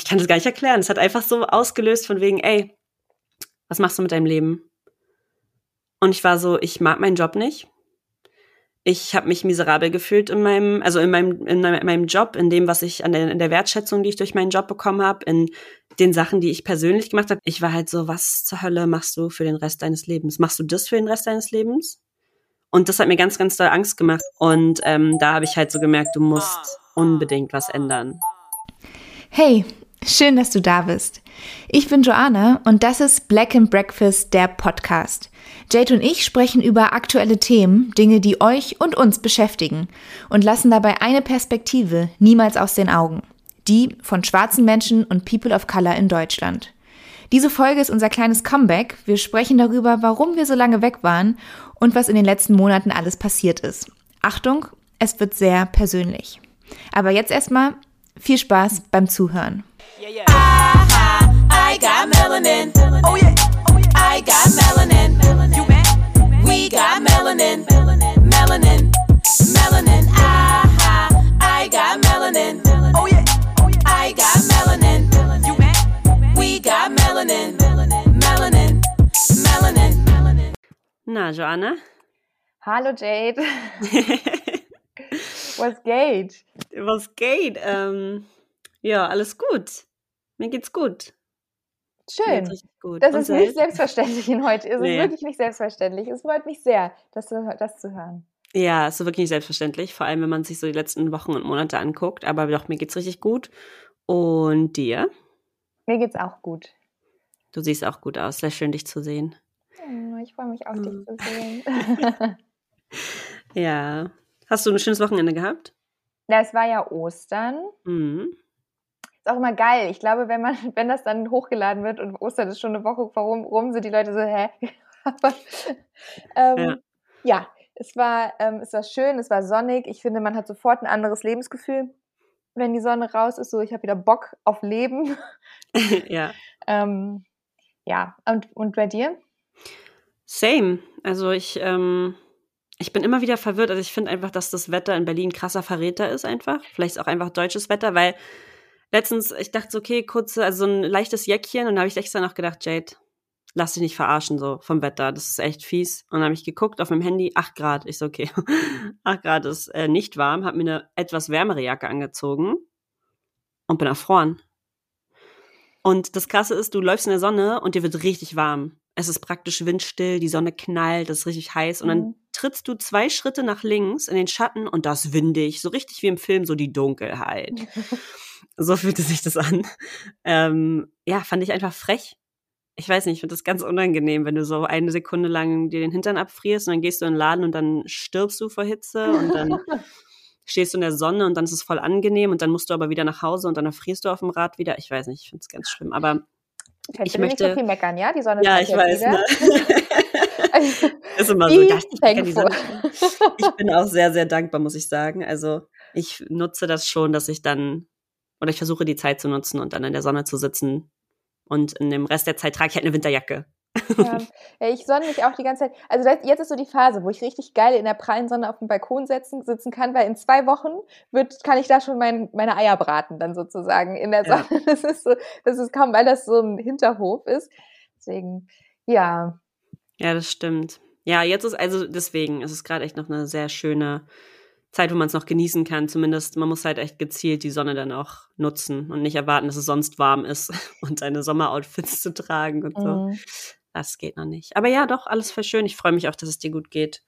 ich kann das gar nicht erklären. Es hat einfach so ausgelöst von wegen, ey, was machst du mit deinem Leben? Und ich war so, ich mag meinen Job nicht. Ich habe mich miserabel gefühlt in meinem, also in meinem, in meinem Job, in dem, was ich an der, in der Wertschätzung, die ich durch meinen Job bekommen habe, in den Sachen, die ich persönlich gemacht habe. Ich war halt so, was zur Hölle machst du für den Rest deines Lebens? Machst du das für den Rest deines Lebens? Und das hat mir ganz, ganz doll Angst gemacht. Und ähm, da habe ich halt so gemerkt, du musst unbedingt was ändern. Hey, schön, dass du da bist. Ich bin Joanna und das ist Black and Breakfast, der Podcast. Jade und ich sprechen über aktuelle Themen, Dinge, die euch und uns beschäftigen und lassen dabei eine Perspektive niemals aus den Augen. Die von schwarzen Menschen und People of Color in Deutschland. Diese Folge ist unser kleines Comeback. Wir sprechen darüber, warum wir so lange weg waren und was in den letzten Monaten alles passiert ist. Achtung, es wird sehr persönlich. Aber jetzt erstmal viel Spaß beim Zuhören. Yeah, yeah. I, I got melanin. Oh yeah. Oh yeah. I got melanin. You We got melanin. Melanin. Melanin. I, I got melanin. Oh yeah. Oh yeah. I got melanin. You We got melanin. Melanin. Melanin. Na, Joanna? Hallo, Jade. Was geht? Was geht? Ähm, ja, alles gut. Mir geht's gut. Schön. Gut. Das Und ist selbst? nicht selbstverständlich in heute. Es nee. ist wirklich nicht selbstverständlich. Es freut mich sehr, das zu, das zu hören. Ja, es ist wirklich nicht selbstverständlich, vor allem wenn man sich so die letzten Wochen und Monate anguckt. Aber doch, mir geht's richtig gut. Und dir? Mir geht's auch gut. Du siehst auch gut aus. Sehr schön, dich zu sehen. Oh, ich freue mich auch, dich hm. zu sehen. ja. Hast du ein schönes Wochenende gehabt? Ja, es war ja Ostern. Mhm. Ist auch immer geil. Ich glaube, wenn man, wenn das dann hochgeladen wird und Ostern ist schon eine Woche warum, rum, sind die Leute so, hä? Aber ähm, ja. ja. es war, ähm, es war schön, es war sonnig. Ich finde, man hat sofort ein anderes Lebensgefühl, wenn die Sonne raus ist. So, ich habe wieder Bock auf Leben. ja. ähm, ja, und, und bei dir? Same. Also ich, ähm, ich bin immer wieder verwirrt. Also ich finde einfach, dass das Wetter in Berlin krasser Verräter ist einfach. Vielleicht auch einfach deutsches Wetter, weil letztens, ich dachte so, okay, kurze, also so ein leichtes Jäckchen und da habe ich extra noch gedacht, Jade, lass dich nicht verarschen so vom Wetter, das ist echt fies. Und dann habe ich geguckt auf meinem Handy, 8 Grad. Ich so, okay, 8 Grad ist äh, nicht warm, habe mir eine etwas wärmere Jacke angezogen und bin erfroren. Und das Krasse ist, du läufst in der Sonne und dir wird richtig warm. Es ist praktisch windstill, die Sonne knallt, es ist richtig heiß. Und dann mhm. trittst du zwei Schritte nach links in den Schatten und das windig, so richtig wie im Film, so die Dunkelheit. So fühlte sich das an. Ähm, ja, fand ich einfach frech. Ich weiß nicht, ich finde das ganz unangenehm, wenn du so eine Sekunde lang dir den Hintern abfrierst und dann gehst du in den Laden und dann stirbst du vor Hitze und dann stehst du in der Sonne und dann ist es voll angenehm und dann musst du aber wieder nach Hause und dann erfrierst du auf dem Rad wieder. Ich weiß nicht, ich finde es ganz schlimm. Aber ich möchte nicht so viel meckern, ja? Die Sonne Ja, ich weiß. Ne? ist immer so. Ich, ich bin auch sehr, sehr dankbar, muss ich sagen. Also ich nutze das schon, dass ich dann oder ich versuche die Zeit zu nutzen und dann in der Sonne zu sitzen. Und in dem Rest der Zeit trage ich halt eine Winterjacke. Ja, ich sonne mich auch die ganze Zeit. Also das, jetzt ist so die Phase, wo ich richtig geil in der prallen Sonne auf dem Balkon sitzen, sitzen kann, weil in zwei Wochen wird, kann ich da schon mein, meine Eier braten, dann sozusagen in der Sonne. Ja. Das ist so, das ist kaum, weil das so ein Hinterhof ist. Deswegen, ja. Ja, das stimmt. Ja, jetzt ist also deswegen, es ist gerade echt noch eine sehr schöne Zeit, wo man es noch genießen kann. Zumindest, man muss halt echt gezielt die Sonne dann auch nutzen und nicht erwarten, dass es sonst warm ist und seine Sommeroutfits zu tragen und so. Mhm. Das geht noch nicht. Aber ja, doch, alles voll schön. Ich freue mich auch, dass es dir gut geht.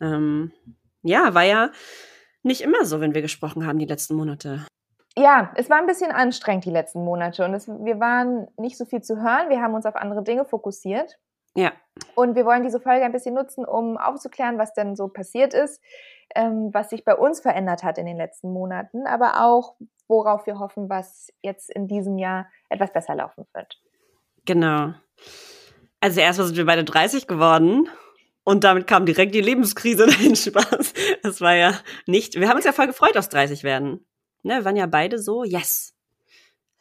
Ähm, ja, war ja nicht immer so, wenn wir gesprochen haben die letzten Monate. Ja, es war ein bisschen anstrengend die letzten Monate und es, wir waren nicht so viel zu hören. Wir haben uns auf andere Dinge fokussiert. Ja. Und wir wollen diese Folge ein bisschen nutzen, um aufzuklären, was denn so passiert ist, ähm, was sich bei uns verändert hat in den letzten Monaten, aber auch, worauf wir hoffen, was jetzt in diesem Jahr etwas besser laufen wird. Genau. Also erstmal sind wir beide 30 geworden. Und damit kam direkt die Lebenskrise dahin Spaß. Das war ja nicht. Wir haben uns ja voll gefreut aufs 30 werden. Ne, wir waren ja beide so, yes.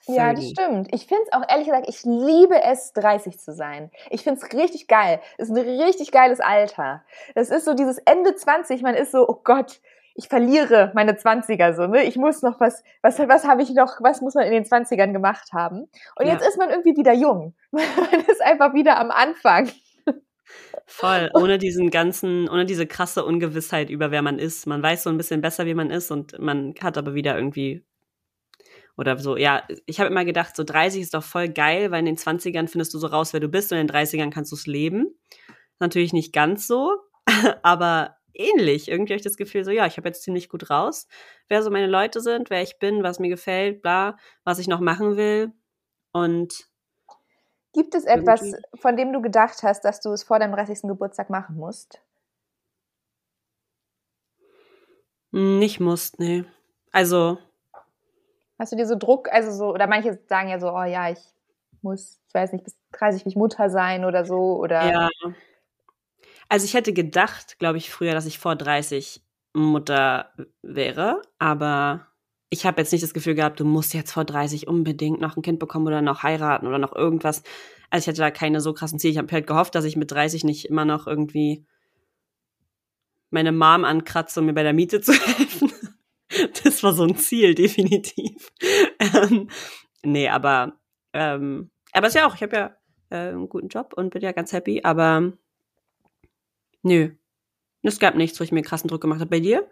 Ja, das stimmt. Ich finde es auch ehrlich gesagt, ich liebe es, 30 zu sein. Ich finde es richtig geil. Es ist ein richtig geiles Alter. Das ist so dieses Ende 20, man ist so, oh Gott, ich verliere meine 20er so, ne? Ich muss noch was, was, was habe ich noch, was muss man in den 20ern gemacht haben? Und ja. jetzt ist man irgendwie wieder jung. man ist einfach wieder am Anfang. Voll, ohne diesen ganzen, ohne diese krasse Ungewissheit über wer man ist. Man weiß so ein bisschen besser, wie man ist und man hat aber wieder irgendwie oder so, ja, ich habe immer gedacht, so 30 ist doch voll geil, weil in den 20ern findest du so raus, wer du bist und in den 30ern kannst du es leben. Natürlich nicht ganz so, aber ähnlich. Irgendwie habe ich das Gefühl, so ja, ich habe jetzt ziemlich gut raus, wer so meine Leute sind, wer ich bin, was mir gefällt, bla, was ich noch machen will. Und gibt es etwas, von dem du gedacht hast, dass du es vor deinem 30. Geburtstag machen musst? Nicht musst, nee. Also. Hast du dir so Druck, also so, oder manche sagen ja so, oh ja, ich muss, ich weiß nicht, bis 30 will ich Mutter sein oder so, oder. Ja. Also ich hätte gedacht, glaube ich, früher, dass ich vor 30 Mutter wäre, aber ich habe jetzt nicht das Gefühl gehabt, du musst jetzt vor 30 unbedingt noch ein Kind bekommen oder noch heiraten oder noch irgendwas. Also ich hatte da keine so krassen Ziele. Ich habe halt gehofft, dass ich mit 30 nicht immer noch irgendwie meine Mom ankratze, um mir bei der Miete zu helfen. Das war so ein Ziel, definitiv. Ähm, nee, aber ähm, aber ist ja auch, ich habe ja äh, einen guten Job und bin ja ganz happy, aber Nö. Es gab nichts, wo ich mir krassen Druck gemacht habe. Bei dir?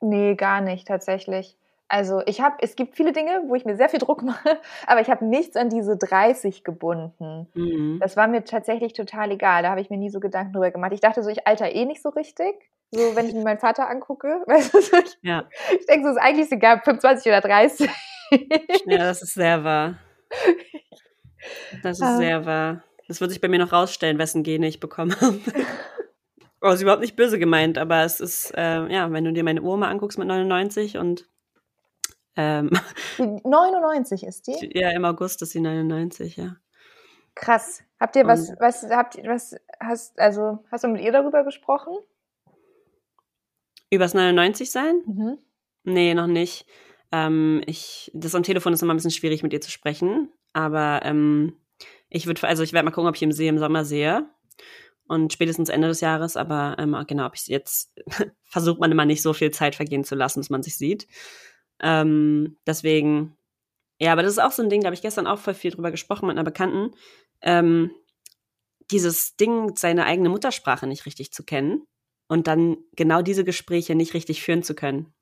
Nee, gar nicht, tatsächlich. Also ich habe, es gibt viele Dinge, wo ich mir sehr viel Druck mache, aber ich habe nichts an diese 30 gebunden. Mhm. Das war mir tatsächlich total egal. Da habe ich mir nie so Gedanken drüber gemacht. Ich dachte so, ich alter eh nicht so richtig. So, wenn ich mir meinen Vater angucke, weißt du, so, ich, ja. ich denke so, ist eigentlich egal, 25 oder 30. ja, das ist sehr wahr. Das ist ah. sehr wahr. Das wird sich bei mir noch rausstellen, wessen Gene ich bekommen habe. Oh, ist überhaupt nicht böse gemeint, aber es ist, äh, ja, wenn du dir meine Oma anguckst mit 99 und ähm, 99 ist die? Ja, im August ist sie 99, ja. Krass. Habt ihr was, und, was, habt ihr, was, hast, also, hast du mit ihr darüber gesprochen? Übers 99 sein? Mhm. Nee, noch nicht. Ähm, ich, das am Telefon ist immer ein bisschen schwierig, mit ihr zu sprechen, aber ähm, ich würde, also ich werde mal gucken, ob ich im See im Sommer sehe und spätestens Ende des Jahres, aber ähm, genau, ob ich jetzt versucht man immer nicht so viel Zeit vergehen zu lassen, bis man sich sieht. Ähm, deswegen, ja, aber das ist auch so ein Ding, da habe ich gestern auch voll viel drüber gesprochen mit einer Bekannten. Ähm, dieses Ding, seine eigene Muttersprache nicht richtig zu kennen und dann genau diese Gespräche nicht richtig führen zu können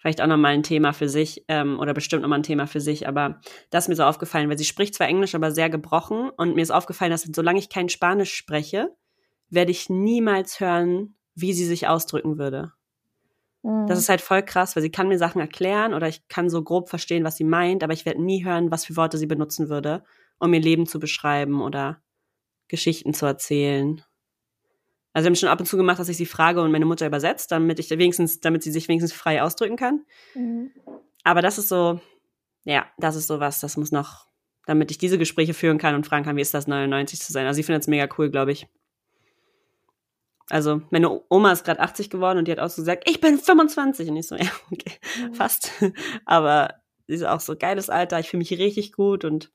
vielleicht auch nochmal ein Thema für sich ähm, oder bestimmt nochmal ein Thema für sich, aber das ist mir so aufgefallen, weil sie spricht zwar Englisch, aber sehr gebrochen und mir ist aufgefallen, dass solange ich kein Spanisch spreche, werde ich niemals hören, wie sie sich ausdrücken würde. Mhm. Das ist halt voll krass, weil sie kann mir Sachen erklären oder ich kann so grob verstehen, was sie meint, aber ich werde nie hören, was für Worte sie benutzen würde, um ihr Leben zu beschreiben oder Geschichten zu erzählen. Also wir haben schon ab und zu gemacht, dass ich sie frage und meine Mutter übersetzt, damit ich wenigstens, damit sie sich wenigstens frei ausdrücken kann. Mhm. Aber das ist so, ja, das ist so was, das muss noch, damit ich diese Gespräche führen kann und fragen kann, wie ist das 99 zu sein. Also sie findet es mega cool, glaube ich. Also meine Oma ist gerade 80 geworden und die hat auch so gesagt, ich bin 25 und ich so, ja, okay, mhm. fast. Aber sie ist auch so geiles Alter, ich fühle mich richtig gut und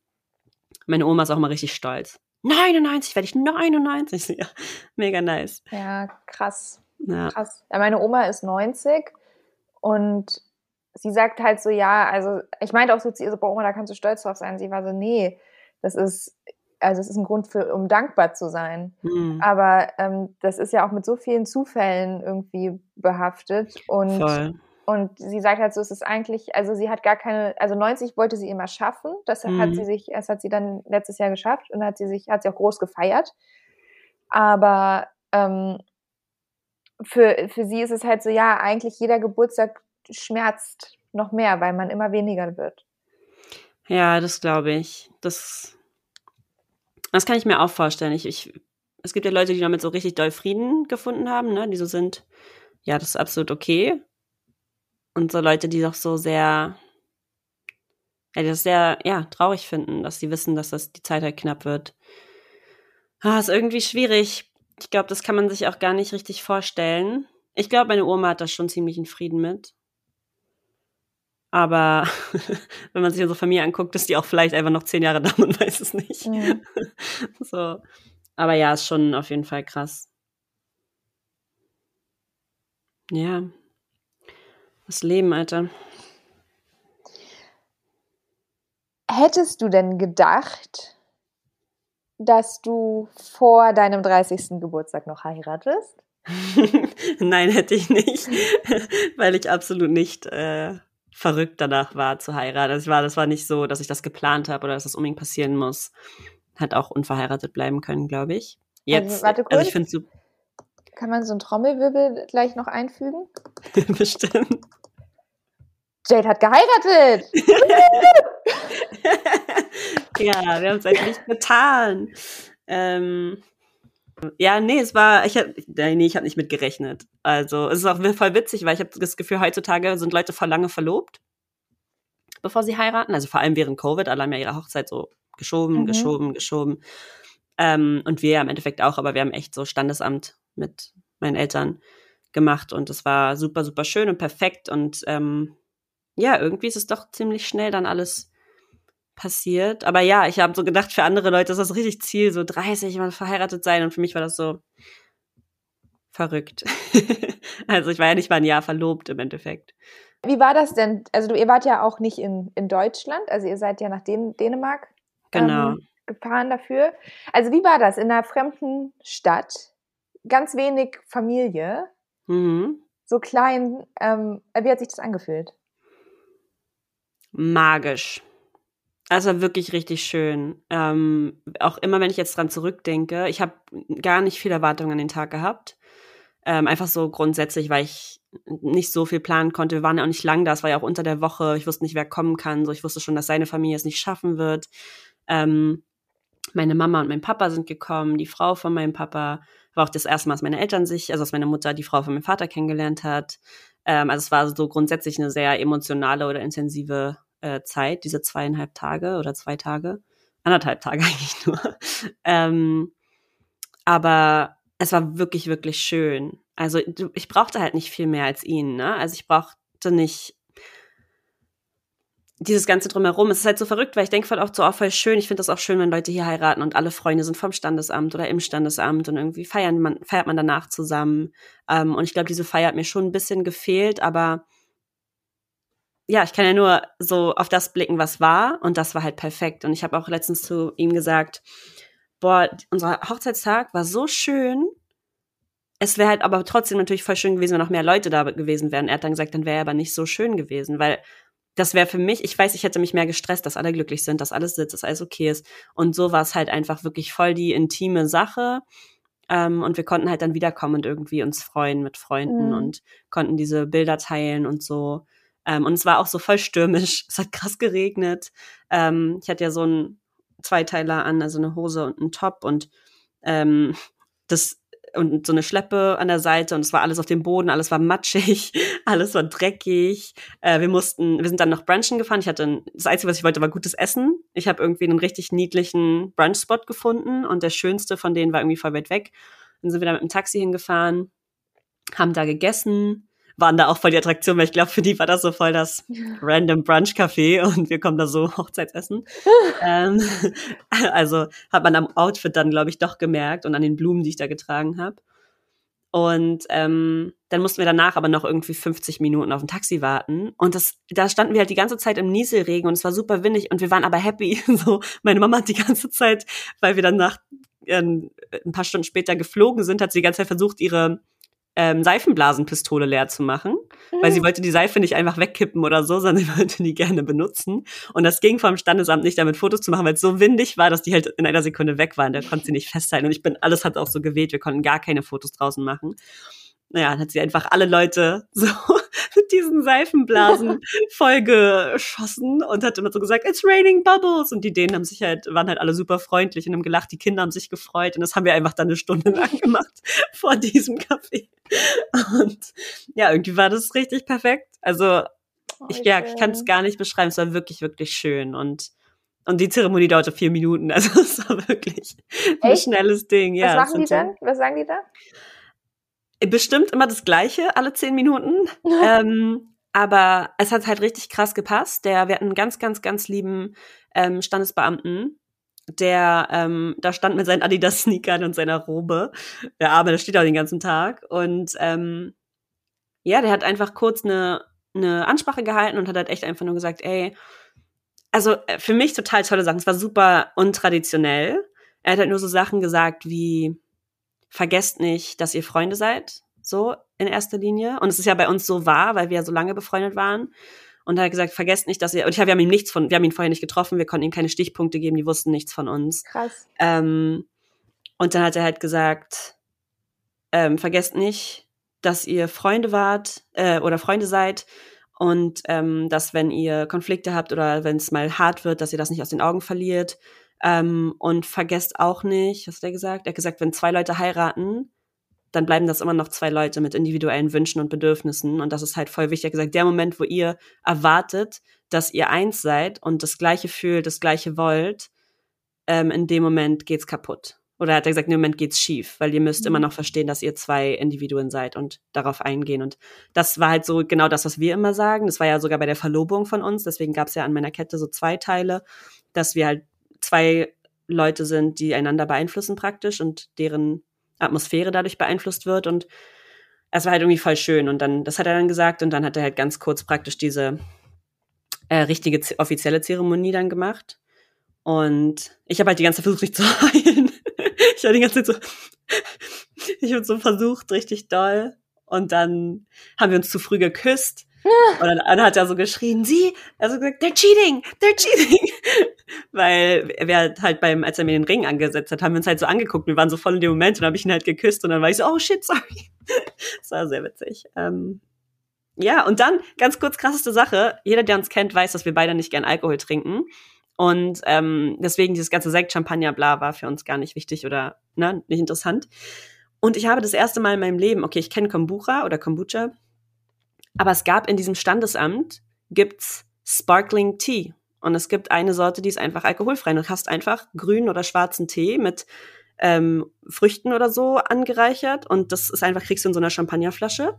meine Oma ist auch mal richtig stolz. 99 werde ich 99. Ja, mega nice. Ja, krass. Ja. Krass. Ja, meine Oma ist 90 und sie sagt halt so, ja, also ich meinte auch so zu ihr so, boah, Oma, da kannst du stolz drauf sein. Sie war so, nee, das ist, also es ist ein Grund für, um dankbar zu sein. Mhm. Aber ähm, das ist ja auch mit so vielen Zufällen irgendwie behaftet und Voll. Und sie sagt halt so, es ist eigentlich, also sie hat gar keine, also 90 wollte sie immer schaffen. Das mhm. hat sie sich, das hat sie dann letztes Jahr geschafft und hat sie sich, hat sie auch groß gefeiert. Aber ähm, für, für sie ist es halt so, ja, eigentlich jeder Geburtstag schmerzt noch mehr, weil man immer weniger wird. Ja, das glaube ich. Das, das kann ich mir auch vorstellen. Ich, ich, es gibt ja Leute, die damit so richtig doll Frieden gefunden haben, ne? die so sind, ja, das ist absolut okay. Und so Leute, die doch so sehr, ja, die das sehr, ja, traurig finden, dass sie wissen, dass das die Zeit halt knapp wird. Ah, ist irgendwie schwierig. Ich glaube, das kann man sich auch gar nicht richtig vorstellen. Ich glaube, meine Oma hat da schon ziemlich einen Frieden mit. Aber wenn man sich unsere Familie anguckt, ist die auch vielleicht einfach noch zehn Jahre da, man weiß es nicht. Ja. so. Aber ja, ist schon auf jeden Fall krass. Ja. Das Leben, Alter. Hättest du denn gedacht, dass du vor deinem 30. Geburtstag noch heiratest? Nein, hätte ich nicht, weil ich absolut nicht äh, verrückt danach war zu heiraten. Also ich war, das war nicht so, dass ich das geplant habe oder dass das unbedingt passieren muss. Hat auch unverheiratet bleiben können, glaube ich. Also, Jetzt, also, warte kurz. Also ich finde so. Kann man so einen Trommelwirbel gleich noch einfügen? Bestimmt. Jade hat geheiratet! ja, wir haben es eigentlich getan. Ähm, ja, nee, es war, ich hab, nee, ich habe nicht mit gerechnet. Also, es ist auch voll witzig, weil ich habe das Gefühl, heutzutage sind Leute voll lange verlobt, bevor sie heiraten. Also vor allem während Covid, alle haben ja ihre Hochzeit so geschoben, mhm. geschoben, geschoben. Ähm, und wir ja im Endeffekt auch, aber wir haben echt so Standesamt mit meinen Eltern gemacht und es war super, super schön und perfekt und ähm, ja, irgendwie ist es doch ziemlich schnell dann alles passiert. Aber ja, ich habe so gedacht, für andere Leute ist das richtig Ziel, so 30 mal verheiratet sein. Und für mich war das so verrückt. also ich war ja nicht mal ein Jahr verlobt im Endeffekt. Wie war das denn? Also du, ihr wart ja auch nicht in, in Deutschland, also ihr seid ja nach Dän Dänemark genau. ähm, gefahren dafür. Also wie war das in einer fremden Stadt? Ganz wenig Familie, mhm. so klein. Ähm, wie hat sich das angefühlt? Magisch. Also wirklich richtig schön. Ähm, auch immer, wenn ich jetzt dran zurückdenke, ich habe gar nicht viel Erwartungen an den Tag gehabt. Ähm, einfach so grundsätzlich, weil ich nicht so viel planen konnte. Wir waren ja auch nicht lang da, es war ja auch unter der Woche. Ich wusste nicht, wer kommen kann. So, ich wusste schon, dass seine Familie es nicht schaffen wird. Ähm, meine Mama und mein Papa sind gekommen, die Frau von meinem Papa. War auch das erste Mal, dass meine Eltern sich, also dass meine Mutter die Frau von meinem Vater kennengelernt hat. Ähm, also es war so grundsätzlich eine sehr emotionale oder intensive äh, Zeit, diese zweieinhalb Tage oder zwei Tage, anderthalb Tage eigentlich nur. ähm, aber es war wirklich, wirklich schön. Also ich brauchte halt nicht viel mehr als ihn, ne? Also ich brauchte nicht dieses ganze drumherum. Es ist halt so verrückt, weil ich denke halt auch so auch voll schön. Ich finde das auch schön, wenn Leute hier heiraten und alle Freunde sind vom Standesamt oder im Standesamt und irgendwie feiern man, feiert man danach zusammen. Ähm, und ich glaube, diese Feier hat mir schon ein bisschen gefehlt, aber ja, ich kann ja nur so auf das blicken, was war. Und das war halt perfekt. Und ich habe auch letztens zu ihm gesagt, boah, unser Hochzeitstag war so schön. Es wäre halt aber trotzdem natürlich voll schön gewesen, wenn noch mehr Leute da gewesen wären. Er hat dann gesagt, dann wäre er aber nicht so schön gewesen, weil das wäre für mich, ich weiß, ich hätte mich mehr gestresst, dass alle glücklich sind, dass alles sitzt, dass alles okay ist. Und so war es halt einfach wirklich voll die intime Sache. Ähm, und wir konnten halt dann wiederkommen und irgendwie uns freuen mit Freunden mhm. und konnten diese Bilder teilen und so. Ähm, und es war auch so voll stürmisch. Es hat krass geregnet. Ähm, ich hatte ja so einen Zweiteiler an, also eine Hose und einen Top und ähm, das und so eine Schleppe an der Seite und es war alles auf dem Boden, alles war matschig, alles war dreckig. Äh, wir mussten, wir sind dann noch brunchen gefahren. Ich hatte ein, das Einzige, was ich wollte, war gutes Essen. Ich habe irgendwie einen richtig niedlichen Brunch-Spot gefunden und der schönste von denen war irgendwie voll weit weg. Dann sind wir da mit dem Taxi hingefahren, haben da gegessen, waren da auch voll die Attraktion, weil ich glaube, für die war das so voll das random Brunch-Café und wir kommen da so Hochzeitsessen. ähm, also hat man am Outfit dann, glaube ich, doch gemerkt und an den Blumen, die ich da getragen habe. Und ähm, dann mussten wir danach aber noch irgendwie 50 Minuten auf ein Taxi warten. Und das, da standen wir halt die ganze Zeit im Nieselregen und es war super windig und wir waren aber happy. So, meine Mama hat die ganze Zeit, weil wir dann nach äh, ein paar Stunden später geflogen sind, hat sie die ganze Zeit versucht, ihre ähm, Seifenblasenpistole leer zu machen, mhm. weil sie mhm. wollte die Seife nicht einfach wegkippen oder so, sondern sie wollte die gerne benutzen. Und das ging vom Standesamt nicht, damit Fotos zu machen, weil es so windig war, dass die halt in einer Sekunde weg waren. Der konnte sie nicht festhalten. Und ich bin, alles hat auch so geweht, wir konnten gar keine Fotos draußen machen naja, dann hat sie einfach alle Leute so mit diesen Seifenblasen vollgeschossen und hat immer so gesagt, it's raining bubbles. Und die Dänen haben sich halt, waren halt alle super freundlich und haben gelacht, die Kinder haben sich gefreut und das haben wir einfach dann eine Stunde lang gemacht vor diesem Café. Und ja, irgendwie war das richtig perfekt. Also oh, ich, ja, ich kann es gar nicht beschreiben, es war wirklich, wirklich schön und und die Zeremonie dauerte vier Minuten, also es war wirklich Echt? ein schnelles Ding. Ja, Was machen die denn? Was sagen die da? Bestimmt immer das Gleiche alle zehn Minuten. ähm, aber es hat halt richtig krass gepasst. Der, wir hatten einen ganz, ganz, ganz lieben ähm, Standesbeamten, der ähm, da stand mit seinen Adidas-Sneakern und seiner Robe. Der Arme, der steht auch den ganzen Tag. Und ähm, ja, der hat einfach kurz eine eine Ansprache gehalten und hat halt echt einfach nur gesagt, ey, also äh, für mich total tolle Sachen. Es war super untraditionell. Er hat halt nur so Sachen gesagt wie, vergesst nicht, dass ihr Freunde seid, so in erster Linie. Und es ist ja bei uns so wahr, weil wir ja so lange befreundet waren. Und er hat gesagt, vergesst nicht, dass ihr, und ich habe, wir haben ihm nichts von, wir haben ihn vorher nicht getroffen, wir konnten ihm keine Stichpunkte geben, die wussten nichts von uns. Krass. Ähm, und dann hat er halt gesagt, ähm, vergesst nicht, dass ihr Freunde wart äh, oder Freunde seid und ähm, dass wenn ihr Konflikte habt oder wenn es mal hart wird, dass ihr das nicht aus den Augen verliert. Ähm, und vergesst auch nicht, was hat er gesagt? Er hat gesagt, wenn zwei Leute heiraten, dann bleiben das immer noch zwei Leute mit individuellen Wünschen und Bedürfnissen. Und das ist halt voll wichtig. Er hat gesagt, der Moment, wo ihr erwartet, dass ihr eins seid und das Gleiche fühlt, das Gleiche wollt, ähm, in dem Moment geht's kaputt. Oder hat er gesagt, dem Moment geht's schief, weil ihr müsst mhm. immer noch verstehen, dass ihr zwei Individuen seid und darauf eingehen. Und das war halt so genau das, was wir immer sagen. Das war ja sogar bei der Verlobung von uns. Deswegen gab's ja an meiner Kette so zwei Teile, dass wir halt zwei Leute sind, die einander beeinflussen praktisch und deren Atmosphäre dadurch beeinflusst wird. Und es war halt irgendwie voll schön. Und dann, das hat er dann gesagt. Und dann hat er halt ganz kurz praktisch diese äh, richtige offizielle Zeremonie dann gemacht. Und ich habe halt die ganze Zeit versucht, nicht zu heulen ich war die ganze Zeit so, ich habe so versucht, richtig doll. Und dann haben wir uns zu früh geküsst. Und dann, dann hat er so geschrien, sie, also gesagt, they're cheating, they're cheating. Weil er halt beim, als er mir den Ring angesetzt hat, haben wir uns halt so angeguckt. Wir waren so voll in dem Moment und dann habe ich ihn halt geküsst und dann war ich so, oh shit, sorry. das war sehr witzig. Ähm, ja, und dann, ganz kurz krasseste Sache, jeder, der uns kennt, weiß, dass wir beide nicht gern Alkohol trinken. Und ähm, deswegen dieses ganze Sekt, Champagner, bla, war für uns gar nicht wichtig oder ne, nicht interessant. Und ich habe das erste Mal in meinem Leben, okay, ich kenne Kombucha oder Kombucha, aber es gab in diesem Standesamt, gibt's Sparkling Tea. Und es gibt eine Sorte, die ist einfach alkoholfrei. Du hast einfach grünen oder schwarzen Tee mit ähm, Früchten oder so angereichert. Und das ist einfach, kriegst du in so einer Champagnerflasche.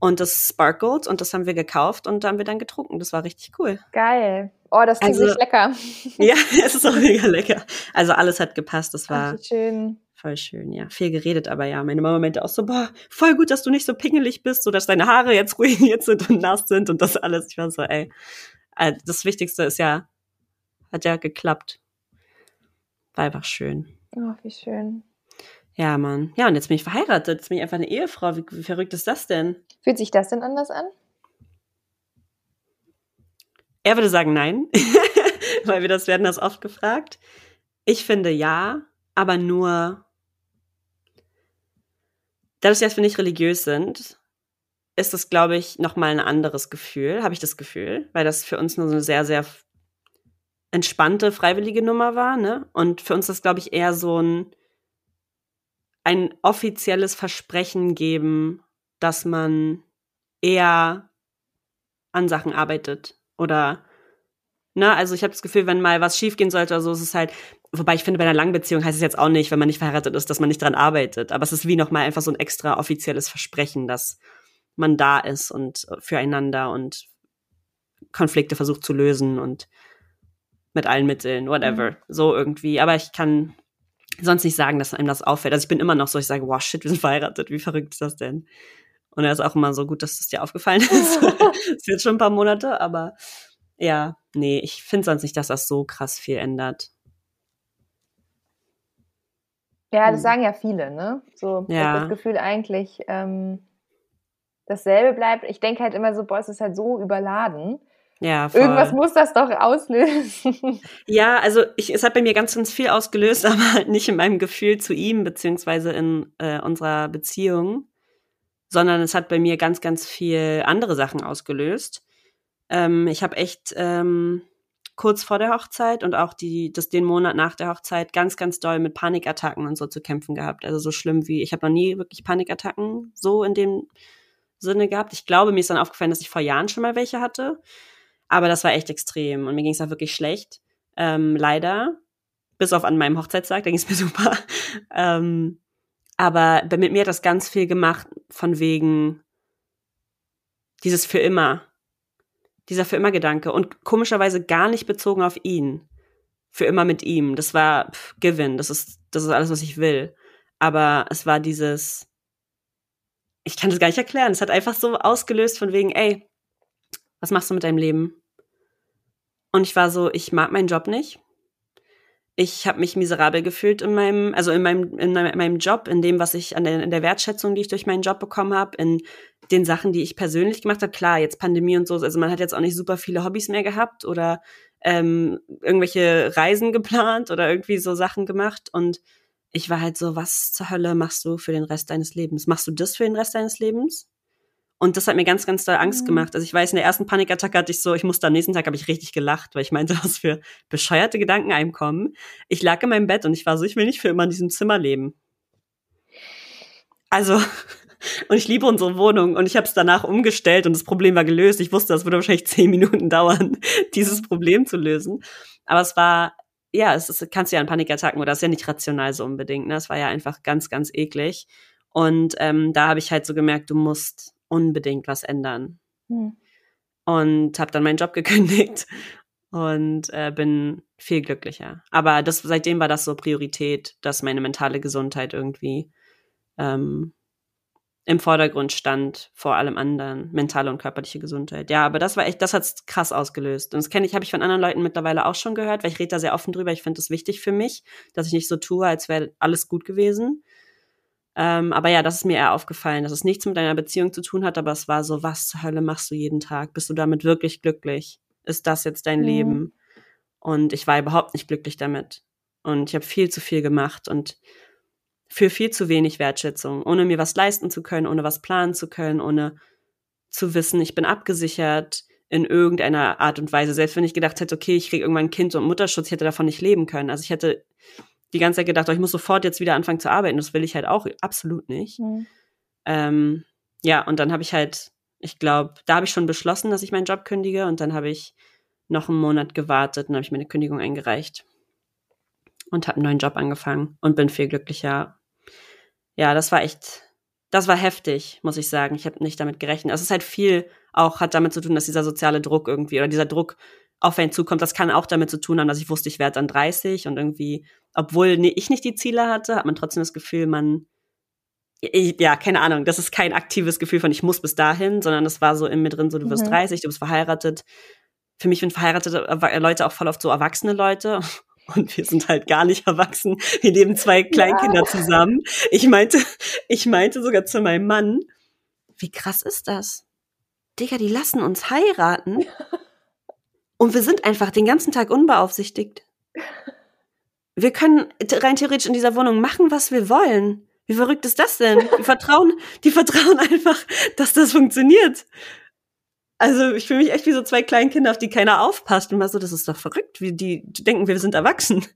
Und das sparkelt und das haben wir gekauft und haben wir dann getrunken. Das war richtig cool. Geil. Oh, das klingt also, lecker. Ja, es ist auch mega lecker. Also alles hat gepasst. Das war Ach, schön. voll schön, ja. Viel geredet, aber ja, meine Mama meinte auch so, boah, voll gut, dass du nicht so pingelig bist, so dass deine Haare jetzt ruiniert sind und nass sind und das alles. Ich war so, ey, äh, das Wichtigste ist ja, hat ja geklappt. War einfach schön. Oh, wie schön. Ja, Mann. Ja, und jetzt bin ich verheiratet. Jetzt bin ich einfach eine Ehefrau. Wie, wie verrückt ist das denn? Fühlt sich das denn anders an? Er würde sagen nein, weil wir das werden das oft gefragt. Ich finde ja, aber nur dadurch, dass wir nicht religiös sind, ist das, glaube ich, nochmal ein anderes Gefühl, habe ich das Gefühl, weil das für uns nur so eine sehr, sehr entspannte, freiwillige Nummer war, ne? Und für uns ist das, glaube ich, eher so ein, ein offizielles Versprechen geben, dass man eher an Sachen arbeitet oder ne, also ich habe das Gefühl, wenn mal was schiefgehen sollte oder so, ist es halt, wobei ich finde, bei einer langen Beziehung heißt es jetzt auch nicht, wenn man nicht verheiratet ist, dass man nicht dran arbeitet, aber es ist wie nochmal einfach so ein extra offizielles Versprechen, dass man da ist und füreinander und Konflikte versucht zu lösen und mit allen Mitteln, whatever, mhm. so irgendwie. Aber ich kann sonst nicht sagen, dass einem das auffällt. Also ich bin immer noch so, ich sage, wow, shit, wir sind verheiratet, wie verrückt ist das denn? Und er ist auch immer so gut, dass es das dir aufgefallen ist. ist jetzt schon ein paar Monate, aber ja, nee, ich finde sonst nicht, dass das so krass viel ändert. Ja, das hm. sagen ja viele, ne? So, ja. das Gefühl eigentlich ähm, dasselbe bleibt. Ich denke halt immer so, boah, es ist halt so überladen. Ja, voll. Irgendwas muss das doch auslösen. Ja, also ich, es hat bei mir ganz, ganz viel ausgelöst, aber halt nicht in meinem Gefühl zu ihm, beziehungsweise in äh, unserer Beziehung, sondern es hat bei mir ganz, ganz viel andere Sachen ausgelöst. Ähm, ich habe echt ähm, kurz vor der Hochzeit und auch die, das, den Monat nach der Hochzeit ganz, ganz doll mit Panikattacken und so zu kämpfen gehabt. Also so schlimm wie, ich habe noch nie wirklich Panikattacken so in dem Sinne gehabt. Ich glaube, mir ist dann aufgefallen, dass ich vor Jahren schon mal welche hatte. Aber das war echt extrem und mir ging es auch wirklich schlecht. Ähm, leider. Bis auf an meinem Hochzeitstag, da ging es mir super. ähm, aber mit mir hat das ganz viel gemacht, von wegen dieses für immer. Dieser für immer Gedanke. Und komischerweise gar nicht bezogen auf ihn. Für immer mit ihm. Das war pff, Given. Das ist, das ist alles, was ich will. Aber es war dieses, ich kann das gar nicht erklären. Es hat einfach so ausgelöst von wegen, ey, Was machst du mit deinem Leben? Und ich war so, ich mag meinen Job nicht. Ich habe mich miserabel gefühlt in meinem, also in meinem, in meinem Job, in dem, was ich an der, in der Wertschätzung, die ich durch meinen Job bekommen habe, in den Sachen, die ich persönlich gemacht habe. Klar, jetzt Pandemie und so, also man hat jetzt auch nicht super viele Hobbys mehr gehabt oder ähm, irgendwelche Reisen geplant oder irgendwie so Sachen gemacht. Und ich war halt so, was zur Hölle machst du für den Rest deines Lebens? Machst du das für den Rest deines Lebens? Und das hat mir ganz, ganz doll Angst mhm. gemacht. Also ich weiß, in der ersten Panikattacke hatte ich so, ich musste am nächsten Tag, habe ich richtig gelacht, weil ich meinte, was für bescheuerte Gedanken einem kommen. Ich lag in meinem Bett und ich war so, ich will nicht für immer in diesem Zimmer leben. Also, und ich liebe unsere Wohnung und ich habe es danach umgestellt und das Problem war gelöst. Ich wusste, das würde wahrscheinlich zehn Minuten dauern, dieses Problem zu lösen. Aber es war, ja, es ist, kannst du ja an Panikattacken oder ist ja nicht rational so unbedingt. Ne? Es war ja einfach ganz, ganz eklig. Und ähm, da habe ich halt so gemerkt, du musst unbedingt was ändern. Hm. Und habe dann meinen Job gekündigt und äh, bin viel glücklicher. Aber das, seitdem war das so Priorität, dass meine mentale Gesundheit irgendwie ähm, im Vordergrund stand vor allem anderen, mentale und körperliche Gesundheit. Ja, aber das war echt, das hat's krass ausgelöst. Und das kenne ich, habe ich von anderen Leuten mittlerweile auch schon gehört, weil ich rede da sehr offen drüber. Ich finde es wichtig für mich, dass ich nicht so tue, als wäre alles gut gewesen, ähm, aber ja, das ist mir eher aufgefallen, dass es nichts mit deiner Beziehung zu tun hat, aber es war so, was zur Hölle machst du jeden Tag? Bist du damit wirklich glücklich? Ist das jetzt dein mhm. Leben? Und ich war überhaupt nicht glücklich damit. Und ich habe viel zu viel gemacht und für viel zu wenig Wertschätzung, ohne mir was leisten zu können, ohne was planen zu können, ohne zu wissen, ich bin abgesichert in irgendeiner Art und Weise. Selbst wenn ich gedacht hätte, okay, ich kriege irgendwann ein Kind und Mutterschutz, ich hätte davon nicht leben können. Also ich hätte die ganze Zeit gedacht, oh, ich muss sofort jetzt wieder anfangen zu arbeiten. Das will ich halt auch absolut nicht. Mhm. Ähm, ja, und dann habe ich halt, ich glaube, da habe ich schon beschlossen, dass ich meinen Job kündige und dann habe ich noch einen Monat gewartet und habe ich meine Kündigung eingereicht und habe einen neuen Job angefangen und bin viel glücklicher. Ja, das war echt, das war heftig, muss ich sagen. Ich habe nicht damit gerechnet. Es ist halt viel auch hat damit zu tun, dass dieser soziale Druck irgendwie oder dieser Druck auf einen zukommt. Das kann auch damit zu tun haben, dass ich wusste, ich werde dann 30 und irgendwie, obwohl ich nicht die Ziele hatte, hat man trotzdem das Gefühl, man, ja, keine Ahnung, das ist kein aktives Gefühl von, ich muss bis dahin, sondern es war so in mir drin, so, du wirst mhm. 30, du bist verheiratet. Für mich sind verheiratete Leute auch voll oft so erwachsene Leute. Und wir sind halt gar nicht erwachsen. Wir leben zwei Kleinkinder ja. zusammen. Ich meinte, ich meinte sogar zu meinem Mann, wie krass ist das? Digga, die lassen uns heiraten. Und wir sind einfach den ganzen Tag unbeaufsichtigt. Wir können rein theoretisch in dieser Wohnung machen, was wir wollen. Wie verrückt ist das denn? Die vertrauen, die vertrauen einfach, dass das funktioniert. Also ich fühle mich echt wie so zwei Kleinkinder, auf die keiner aufpasst. Und mal so, das ist doch verrückt, wie die denken, wir sind erwachsen.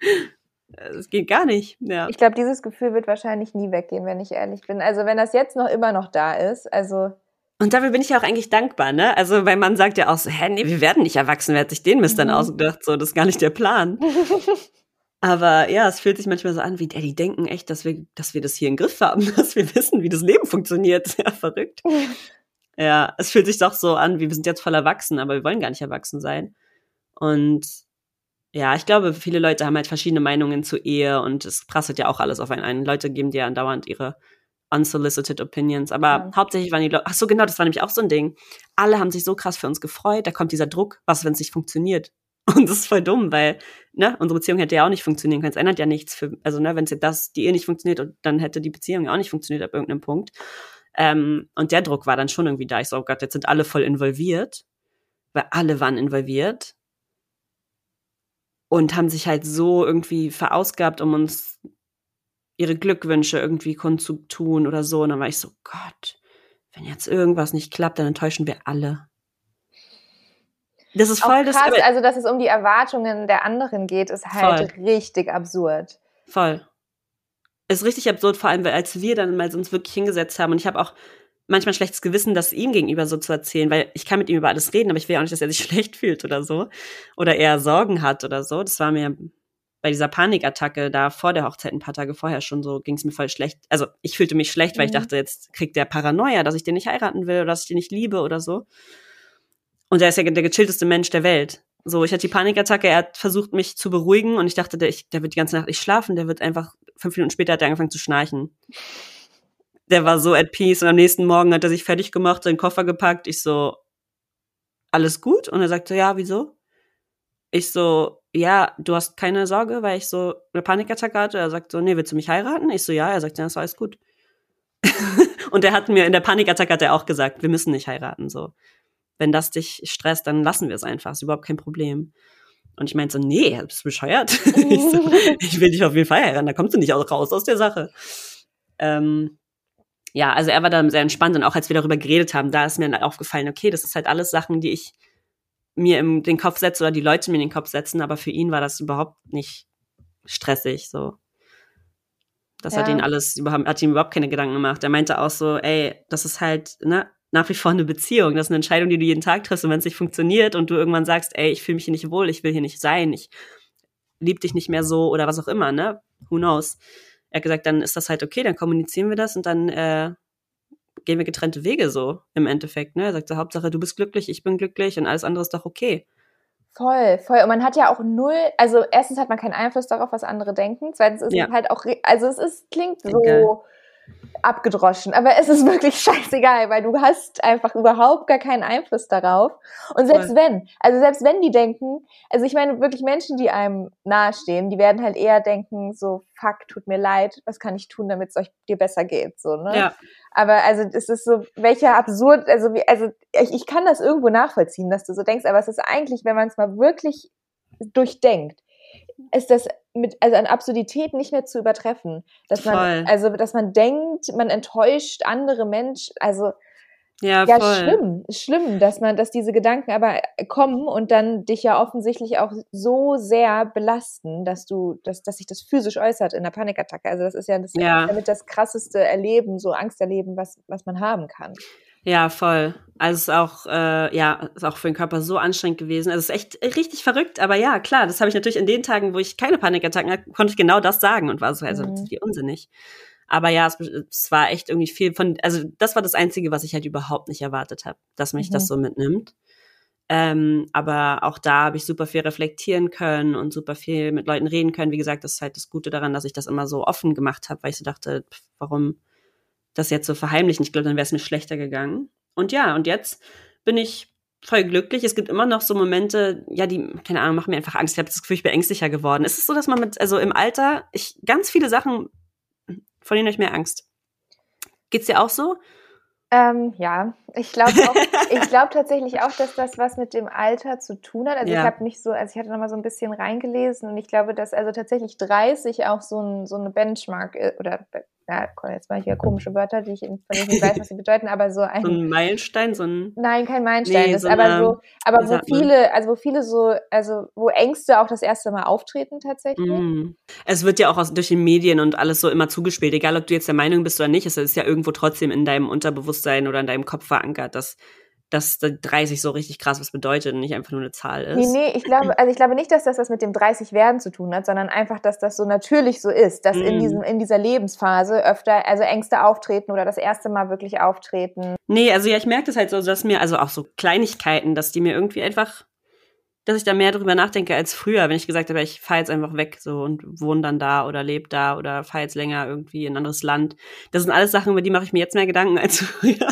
Das geht gar nicht. Ja. Ich glaube, dieses Gefühl wird wahrscheinlich nie weggehen, wenn ich ehrlich bin. Also wenn das jetzt noch immer noch da ist, also und dafür bin ich ja auch eigentlich dankbar, ne? Also, weil man sagt ja auch so, hä, nee, wir werden nicht erwachsen, wer hat sich den Mist dann mhm. ausgedacht? So, das ist gar nicht der Plan. Aber ja, es fühlt sich manchmal so an, wie, ey, die denken echt, dass wir, dass wir das hier im Griff haben, dass wir wissen, wie das Leben funktioniert. Ja, verrückt. ja, es fühlt sich doch so an, wie wir sind jetzt voll erwachsen, aber wir wollen gar nicht erwachsen sein. Und ja, ich glaube, viele Leute haben halt verschiedene Meinungen zur Ehe und es prasselt ja auch alles auf einen ein. Leute geben dir andauernd ihre unsolicited opinions. Aber ja. hauptsächlich waren die Leute, ach so, genau, das war nämlich auch so ein Ding. Alle haben sich so krass für uns gefreut. Da kommt dieser Druck, was, wenn es nicht funktioniert? Und das ist voll dumm, weil, ne, unsere Beziehung hätte ja auch nicht funktionieren können. Es ändert ja nichts für, also, ne, wenn es das, die Ehe nicht funktioniert, dann hätte die Beziehung ja auch nicht funktioniert ab irgendeinem Punkt. Ähm, und der Druck war dann schon irgendwie da. Ich so, oh Gott, jetzt sind alle voll involviert. Weil alle waren involviert. Und haben sich halt so irgendwie verausgabt, um uns ihre Glückwünsche irgendwie kundzutun oder so. Und dann war ich so, Gott, wenn jetzt irgendwas nicht klappt, dann enttäuschen wir alle. Das ist voll Auch krass, das. Also, dass es um die Erwartungen der anderen geht, ist halt voll. richtig absurd. Voll. Ist richtig absurd, vor allem, weil als wir dann mal uns wirklich hingesetzt haben und ich habe auch manchmal schlechtes Gewissen, das ihm gegenüber so zu erzählen, weil ich kann mit ihm über alles reden, aber ich will auch nicht, dass er sich schlecht fühlt oder so. Oder er Sorgen hat oder so. Das war mir bei dieser Panikattacke da vor der Hochzeit ein paar Tage vorher schon so ging es mir voll schlecht. Also ich fühlte mich schlecht, mhm. weil ich mhm. dachte, jetzt kriegt der Paranoia, dass ich den nicht heiraten will oder dass ich den nicht liebe oder so. Und er ist ja der gechillteste Mensch der Welt. So, ich hatte die Panikattacke, er hat versucht, mich zu beruhigen und ich dachte, der, ich, der wird die ganze Nacht nicht schlafen, der wird einfach, fünf Minuten später hat er angefangen zu schnarchen. Der war so at peace und am nächsten Morgen hat er sich fertig gemacht, seinen Koffer gepackt. Ich so, alles gut? Und er sagt so, ja, wieso? Ich so, ja, du hast keine Sorge, weil ich so eine Panikattacke hatte. Er sagt so, nee, willst du mich heiraten? Ich so, ja. Er sagt, ja, ist alles gut. und er hat mir in der Panikattacke hat er auch gesagt, wir müssen nicht heiraten, so. Wenn das dich stresst, dann lassen wir es einfach. Ist überhaupt kein Problem. Und ich meinte so, nee, bist du bescheuert? ich, so, ich will dich auf jeden Fall heiraten, da kommst du nicht raus aus der Sache. Ähm, ja, also er war da sehr entspannt und auch als wir darüber geredet haben, da ist mir dann aufgefallen, okay, das ist halt alles Sachen, die ich mir in den Kopf setze oder die Leute mir in den Kopf setzen, aber für ihn war das überhaupt nicht stressig, so. Das ja. hat ihn alles überhaupt, hat ihm überhaupt keine Gedanken gemacht. Er meinte auch so, ey, das ist halt, ne, nach wie vor eine Beziehung. Das ist eine Entscheidung, die du jeden Tag triffst. Und wenn es nicht funktioniert und du irgendwann sagst, ey, ich fühle mich hier nicht wohl, ich will hier nicht sein, ich lieb dich nicht mehr so oder was auch immer, ne? Who knows? er hat gesagt, dann ist das halt okay, dann kommunizieren wir das und dann äh, gehen wir getrennte Wege so im Endeffekt. Ne? Er sagt so, Hauptsache, du bist glücklich, ich bin glücklich und alles andere ist doch okay. Voll, voll. Und man hat ja auch null, also erstens hat man keinen Einfluss darauf, was andere denken. Zweitens ist ja. es halt auch, also es ist, klingt so, Egal abgedroschen. Aber es ist wirklich scheißegal, weil du hast einfach überhaupt gar keinen Einfluss darauf. Und selbst Voll. wenn, also selbst wenn die denken, also ich meine wirklich Menschen, die einem nahestehen, die werden halt eher denken, so, fuck, tut mir leid, was kann ich tun, damit es euch dir besser geht, so, ne? Ja. Aber also es ist so, welcher absurd, also wie, also ich, ich kann das irgendwo nachvollziehen, dass du so denkst, aber es ist eigentlich, wenn man es mal wirklich durchdenkt, ist das mit, also an Absurdität nicht mehr zu übertreffen. Dass man, voll. also, dass man denkt, man enttäuscht andere Menschen, also, ja, ja voll. schlimm, schlimm, dass man, dass diese Gedanken aber kommen und dann dich ja offensichtlich auch so sehr belasten, dass du, dass, dass sich das physisch äußert in der Panikattacke. Also das ist ja das, ja. damit das krasseste Erleben, so Angsterleben, was, was man haben kann. Ja, voll. Also es ist auch, äh, ja, ist auch für den Körper so anstrengend gewesen. Also es ist echt richtig verrückt, aber ja, klar, das habe ich natürlich in den Tagen, wo ich keine Panikattacken hatte, konnte ich genau das sagen und war so, also mhm. wie unsinnig. Aber ja, es, es, war echt irgendwie viel von, also das war das Einzige, was ich halt überhaupt nicht erwartet habe, dass mich mhm. das so mitnimmt. Ähm, aber auch da habe ich super viel reflektieren können und super viel mit Leuten reden können. Wie gesagt, das ist halt das Gute daran, dass ich das immer so offen gemacht habe, weil ich so dachte, pff, warum das jetzt so verheimlichen. Ich glaube, dann wäre es mir schlechter gegangen. Und ja, und jetzt bin ich voll glücklich. Es gibt immer noch so Momente, ja, die, keine Ahnung, machen mir einfach Angst. Ich habe das Gefühl, ich bin ängstlicher geworden. Ist es so, dass man mit, also im Alter, ich ganz viele Sachen, von denen habe ich mehr Angst. Geht's dir auch so? Ähm, ja, ich glaube ich glaube tatsächlich auch, dass das was mit dem Alter zu tun hat. Also ja. ich habe mich so, also ich hatte noch mal so ein bisschen reingelesen und ich glaube, dass also tatsächlich 30 auch so, ein, so eine Benchmark oder ja, jetzt mache ich wieder komische Wörter, die ich von denen nicht weiß, was sie bedeuten, aber so ein. So ein Meilenstein, so ein. Nein, kein Meilenstein. Nee, das so aber eine, so, aber wo viele, also wo viele so, also wo Ängste auch das erste Mal auftreten tatsächlich. Mm. Es wird ja auch aus, durch die Medien und alles so immer zugespielt, egal ob du jetzt der Meinung bist oder nicht, es ist ja irgendwo trotzdem in deinem Unterbewusstsein oder in deinem Kopf verankert, dass dass 30 so richtig krass was bedeutet und nicht einfach nur eine Zahl ist. Nee, nee, ich glaube, also ich glaube nicht, dass das was mit dem 30 werden zu tun hat, sondern einfach, dass das so natürlich so ist, dass mm. in diesem, in dieser Lebensphase öfter, also Ängste auftreten oder das erste Mal wirklich auftreten. Nee, also ja, ich merke das halt so, dass mir, also auch so Kleinigkeiten, dass die mir irgendwie einfach dass ich da mehr drüber nachdenke als früher, wenn ich gesagt habe, ich fahre jetzt einfach weg so und wohne dann da oder lebe da oder fahre jetzt länger irgendwie in ein anderes Land. Das sind alles Sachen, über die mache ich mir jetzt mehr Gedanken als früher.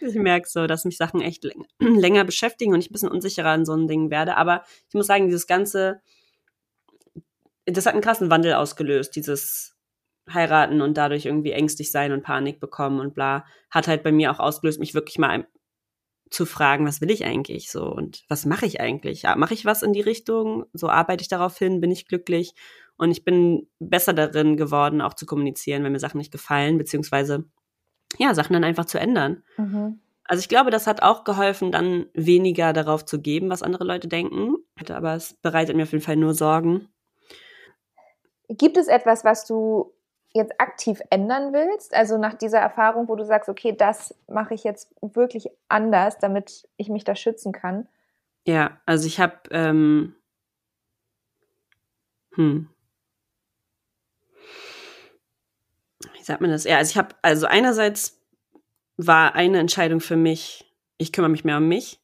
Ich merke so, dass mich Sachen echt länger beschäftigen und ich ein bisschen unsicherer in so ein Ding werde. Aber ich muss sagen, dieses ganze, das hat einen krassen Wandel ausgelöst, dieses heiraten und dadurch irgendwie ängstlich sein und Panik bekommen und bla, hat halt bei mir auch ausgelöst, mich wirklich mal zu fragen, was will ich eigentlich so und was mache ich eigentlich? Ja, mache ich was in die Richtung? So arbeite ich darauf hin, bin ich glücklich? Und ich bin besser darin geworden, auch zu kommunizieren, wenn mir Sachen nicht gefallen, beziehungsweise ja, Sachen dann einfach zu ändern. Mhm. Also ich glaube, das hat auch geholfen, dann weniger darauf zu geben, was andere Leute denken. Aber es bereitet mir auf jeden Fall nur Sorgen. Gibt es etwas, was du jetzt aktiv ändern willst? Also nach dieser Erfahrung, wo du sagst, okay, das mache ich jetzt wirklich anders, damit ich mich da schützen kann? Ja, also ich habe, ähm, hm, wie sagt man das? Ja, also ich habe, also einerseits war eine Entscheidung für mich, ich kümmere mich mehr um mich.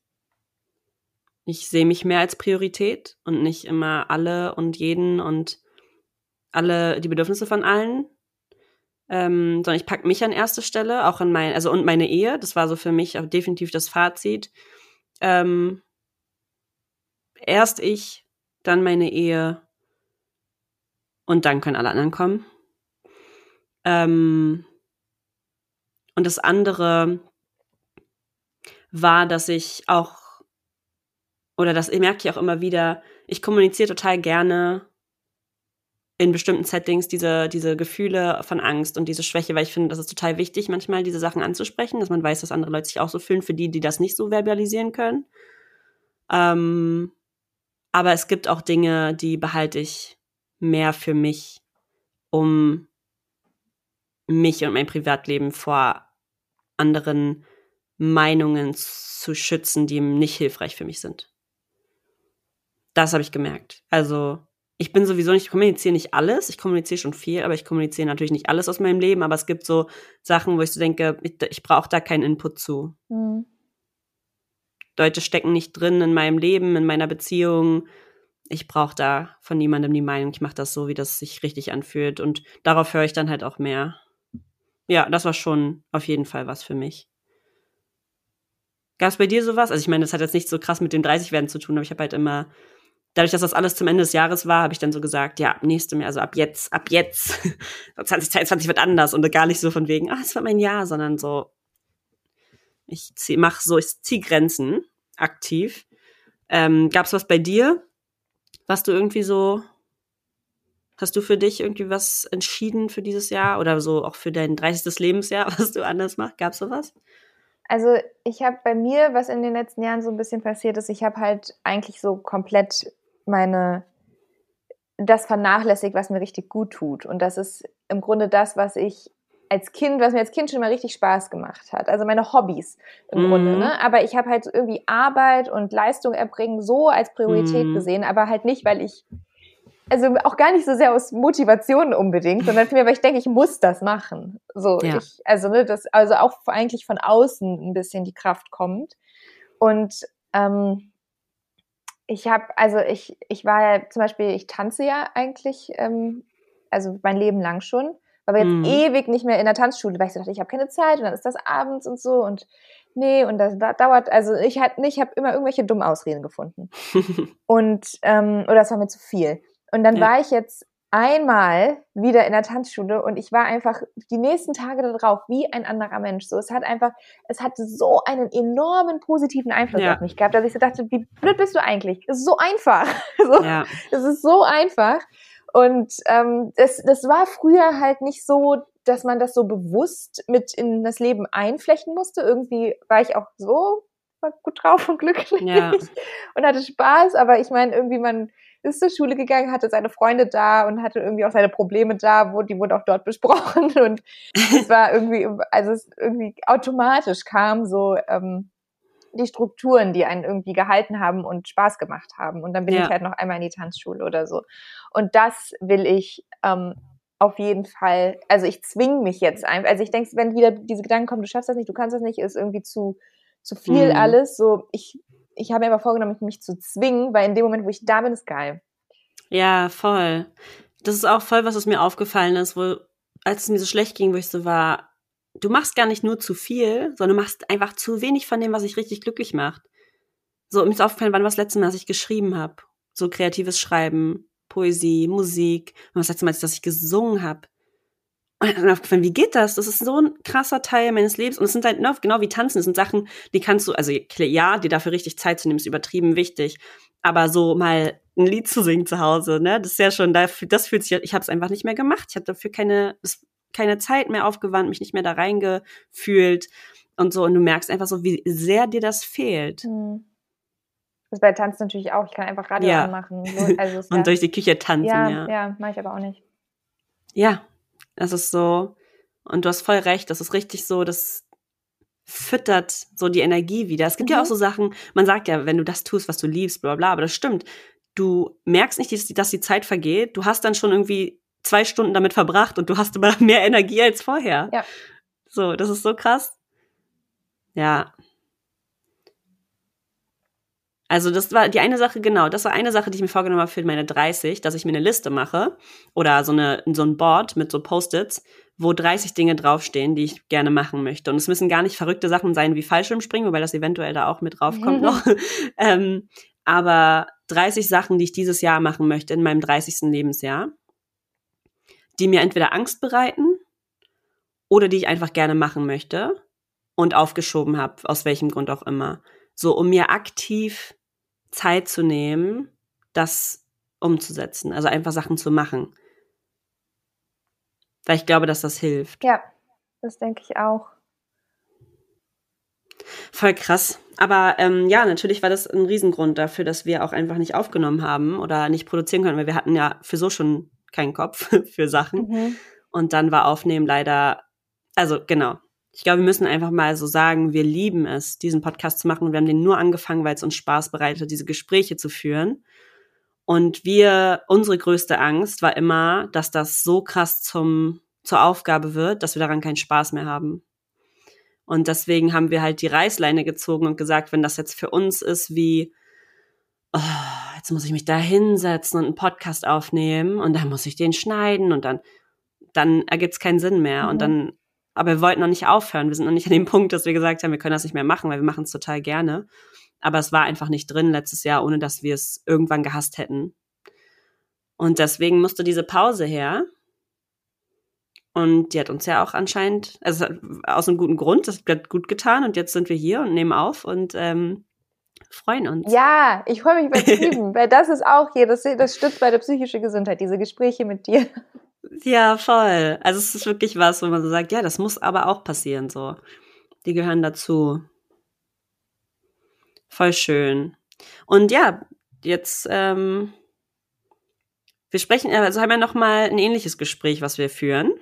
Ich sehe mich mehr als Priorität und nicht immer alle und jeden und alle die Bedürfnisse von allen ähm, sondern ich packe mich an erste Stelle, auch in mein, also und meine Ehe. Das war so für mich auch definitiv das Fazit. ähm, erst ich, dann meine Ehe und dann können alle anderen kommen. Ähm, und das andere war, dass ich auch, oder das merke ich auch immer wieder, ich kommuniziere total gerne in bestimmten Settings diese, diese Gefühle von Angst und diese Schwäche, weil ich finde, das ist total wichtig, manchmal diese Sachen anzusprechen, dass man weiß, dass andere Leute sich auch so fühlen, für die, die das nicht so verbalisieren können. Ähm, aber es gibt auch Dinge, die behalte ich mehr für mich, um mich und mein Privatleben vor anderen Meinungen zu schützen, die nicht hilfreich für mich sind. Das habe ich gemerkt. Also ich bin sowieso nicht, ich kommuniziere nicht alles, ich kommuniziere schon viel, aber ich kommuniziere natürlich nicht alles aus meinem Leben, aber es gibt so Sachen, wo ich so denke, ich, ich brauche da keinen Input zu. Mhm. Leute stecken nicht drin in meinem Leben, in meiner Beziehung. Ich brauche da von niemandem die Meinung. Ich mache das so, wie das sich richtig anfühlt. Und darauf höre ich dann halt auch mehr. Ja, das war schon auf jeden Fall was für mich. Gab es bei dir sowas? Also ich meine, das hat jetzt nicht so krass mit dem 30-Werden zu tun, aber ich habe halt immer, dadurch, dass das alles zum Ende des Jahres war, habe ich dann so gesagt, ja, nächste Jahr, also ab jetzt, ab jetzt, 2022 wird anders und gar nicht so von wegen, ah, es wird mein Jahr, sondern so, ich zieh, mach so, ich ziehe Grenzen aktiv. Ähm, Gab es was bei dir, was du irgendwie so, hast du für dich irgendwie was entschieden für dieses Jahr oder so auch für dein 30. Lebensjahr, was du anders machst? Gab es sowas? Also ich habe bei mir, was in den letzten Jahren so ein bisschen passiert ist, ich habe halt eigentlich so komplett meine das vernachlässigt, was mir richtig gut tut. Und das ist im Grunde das, was ich als Kind, was mir als Kind schon mal richtig Spaß gemacht hat. Also meine Hobbys im mhm. Grunde. Ne? Aber ich habe halt irgendwie Arbeit und Leistung erbringen so als Priorität mhm. gesehen, aber halt nicht, weil ich, also auch gar nicht so sehr aus Motivation unbedingt, sondern mich, weil ich denke, ich muss das machen. So, ja. ich, also ne, das, also auch eigentlich von außen ein bisschen die Kraft kommt. Und ähm, ich habe, also ich, ich war ja zum Beispiel, ich tanze ja eigentlich, ähm, also mein Leben lang schon war aber jetzt mhm. ewig nicht mehr in der Tanzschule, weil ich so dachte, ich habe keine Zeit und dann ist das abends und so und nee, und das dauert, also ich halt ich habe immer irgendwelche dummen Ausreden gefunden. und, ähm, oder es war mir zu viel. Und dann ja. war ich jetzt einmal wieder in der Tanzschule und ich war einfach die nächsten Tage darauf wie ein anderer Mensch. So, es hat einfach, es hat so einen enormen positiven Einfluss ja. auf mich gehabt, dass ich so dachte, wie blöd bist du eigentlich? Es ist so einfach. so, ja. Es ist so einfach. Und ähm, das, das war früher halt nicht so, dass man das so bewusst mit in das Leben einflechten musste. Irgendwie war ich auch so war gut drauf und glücklich ja. und hatte Spaß. Aber ich meine, irgendwie man ist zur Schule gegangen, hatte seine Freunde da und hatte irgendwie auch seine Probleme da, wo die wurden auch dort besprochen und es war irgendwie, also es irgendwie automatisch kam so ähm, die Strukturen, die einen irgendwie gehalten haben und Spaß gemacht haben. Und dann bin ja. ich halt noch einmal in die Tanzschule oder so. Und das will ich ähm, auf jeden Fall, also ich zwinge mich jetzt einfach. Also ich denke, wenn wieder diese Gedanken kommen, du schaffst das nicht, du kannst das nicht, ist irgendwie zu, zu viel mhm. alles. So, ich, ich habe mir aber vorgenommen, mich zu zwingen, weil in dem Moment, wo ich da bin, ist geil. Ja, voll. Das ist auch voll, was es mir aufgefallen ist, wo, als es mir so schlecht ging, wo ich so war, du machst gar nicht nur zu viel, sondern du machst einfach zu wenig von dem, was dich richtig glücklich macht. So, mir ist aufgefallen, wann war das letzte Mal, dass ich geschrieben habe. So kreatives Schreiben, Poesie, Musik. Und das letzte Mal, dass ich gesungen habe. Und dann aufgefallen, wie geht das? Das ist so ein krasser Teil meines Lebens. Und es sind halt genau wie Tanzen. Das sind Sachen, die kannst du, also ja, dir dafür richtig Zeit zu nehmen, ist übertrieben wichtig. Aber so mal ein Lied zu singen zu Hause, ne, das ist ja schon, das fühlt sich, ich habe es einfach nicht mehr gemacht. Ich habe dafür keine, keine Zeit mehr aufgewandt, mich nicht mehr da reingefühlt und so. Und du merkst einfach so, wie sehr dir das fehlt. Mhm. Das ist bei Tanzen natürlich auch. Ich kann einfach Radio ja. anmachen. Also und ja, durch die Küche tanzen, ja. Ja, ja mache ich aber auch nicht. Ja, das ist so. Und du hast voll recht, das ist richtig so, das füttert so die Energie wieder. Es gibt mhm. ja auch so Sachen, man sagt ja, wenn du das tust, was du liebst, bla bla, aber das stimmt. Du merkst nicht, dass die, dass die Zeit vergeht. Du hast dann schon irgendwie zwei Stunden damit verbracht und du hast immer mehr Energie als vorher. Ja. So, das ist so krass. Ja. Also das war die eine Sache, genau, das war eine Sache, die ich mir vorgenommen habe für meine 30, dass ich mir eine Liste mache oder so, eine, so ein Board mit so Post-its, wo 30 Dinge draufstehen, die ich gerne machen möchte. Und es müssen gar nicht verrückte Sachen sein wie Fallschirmspringen, wobei das eventuell da auch mit draufkommt noch. ähm, aber 30 Sachen, die ich dieses Jahr machen möchte, in meinem 30. Lebensjahr, die mir entweder Angst bereiten oder die ich einfach gerne machen möchte und aufgeschoben habe, aus welchem Grund auch immer. So, um mir aktiv Zeit zu nehmen, das umzusetzen, also einfach Sachen zu machen. Weil ich glaube, dass das hilft. Ja, das denke ich auch. Voll krass. Aber ähm, ja, natürlich war das ein Riesengrund dafür, dass wir auch einfach nicht aufgenommen haben oder nicht produzieren können, weil wir hatten ja für so schon keinen Kopf für Sachen. Mhm. Und dann war Aufnehmen leider, also genau. Ich glaube, wir müssen einfach mal so sagen, wir lieben es, diesen Podcast zu machen. Und wir haben den nur angefangen, weil es uns Spaß bereitet, diese Gespräche zu führen. Und wir, unsere größte Angst war immer, dass das so krass zum, zur Aufgabe wird, dass wir daran keinen Spaß mehr haben. Und deswegen haben wir halt die Reißleine gezogen und gesagt, wenn das jetzt für uns ist wie, oh, jetzt muss ich mich da hinsetzen und einen Podcast aufnehmen und dann muss ich den schneiden und dann, dann ergibt es keinen Sinn mehr. Mhm. Und dann, aber wir wollten noch nicht aufhören. Wir sind noch nicht an dem Punkt, dass wir gesagt haben, wir können das nicht mehr machen, weil wir machen es total gerne. Aber es war einfach nicht drin letztes Jahr, ohne dass wir es irgendwann gehasst hätten. Und deswegen musste diese Pause her. Und die hat uns ja auch anscheinend, also aus einem guten Grund, das hat gut getan. Und jetzt sind wir hier und nehmen auf und ähm, freuen uns. Ja, ich freue mich übertrieben, weil das ist auch hier, das, das stützt bei der psychischen Gesundheit, diese Gespräche mit dir. Ja, voll. Also es ist wirklich was, wo man so sagt, ja, das muss aber auch passieren, so. Die gehören dazu. Voll schön. Und ja, jetzt, ähm, wir sprechen, also haben wir noch mal ein ähnliches Gespräch, was wir führen.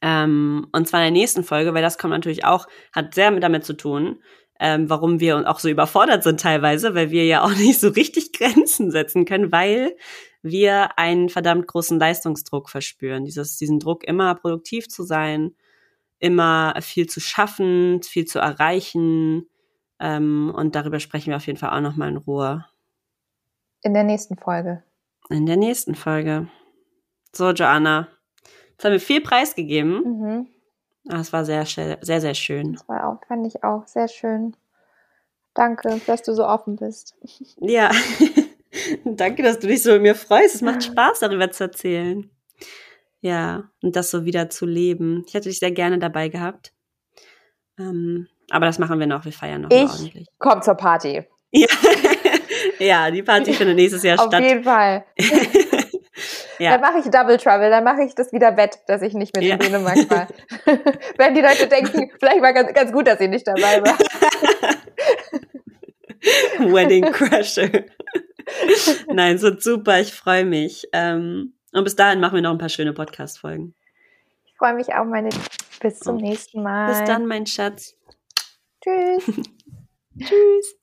Ähm, und zwar in der nächsten Folge, weil das kommt natürlich auch, hat sehr damit zu tun, ähm, warum wir auch so überfordert sind teilweise, weil wir ja auch nicht so richtig Grenzen setzen können, weil wir einen verdammt großen Leistungsdruck verspüren. Dieses, diesen Druck, immer produktiv zu sein, immer viel zu schaffen, viel zu erreichen. Ähm, und darüber sprechen wir auf jeden Fall auch nochmal in Ruhe. In der nächsten Folge. In der nächsten Folge. So, Joanna. Jetzt haben wir viel preisgegeben. Mhm. Ah, es war sehr, sehr, sehr schön. Das war auch, fand ich auch sehr schön. Danke, dass du so offen bist. Ja, danke, dass du dich so mit mir freust. Es macht Spaß, darüber zu erzählen. Ja, und das so wieder zu leben. Ich hätte dich sehr gerne dabei gehabt. Ähm, aber das machen wir noch. Wir feiern noch ich ordentlich. Komm zur Party. Ja. ja, die Party findet nächstes Jahr Auf statt. Auf jeden Fall. Ja. Dann mache ich Double Trouble, dann mache ich das wieder wett, dass ich nicht mit ja. in Dänemark war. Wenn die Leute denken, vielleicht war ganz, ganz gut, dass ich nicht dabei war. Wedding Crasher. Nein, sind super. Ich freue mich. Ähm, und bis dahin machen wir noch ein paar schöne Podcast-Folgen. Ich freue mich auch, meine. Bis zum oh. nächsten Mal. Bis dann, mein Schatz. Tschüss. Tschüss.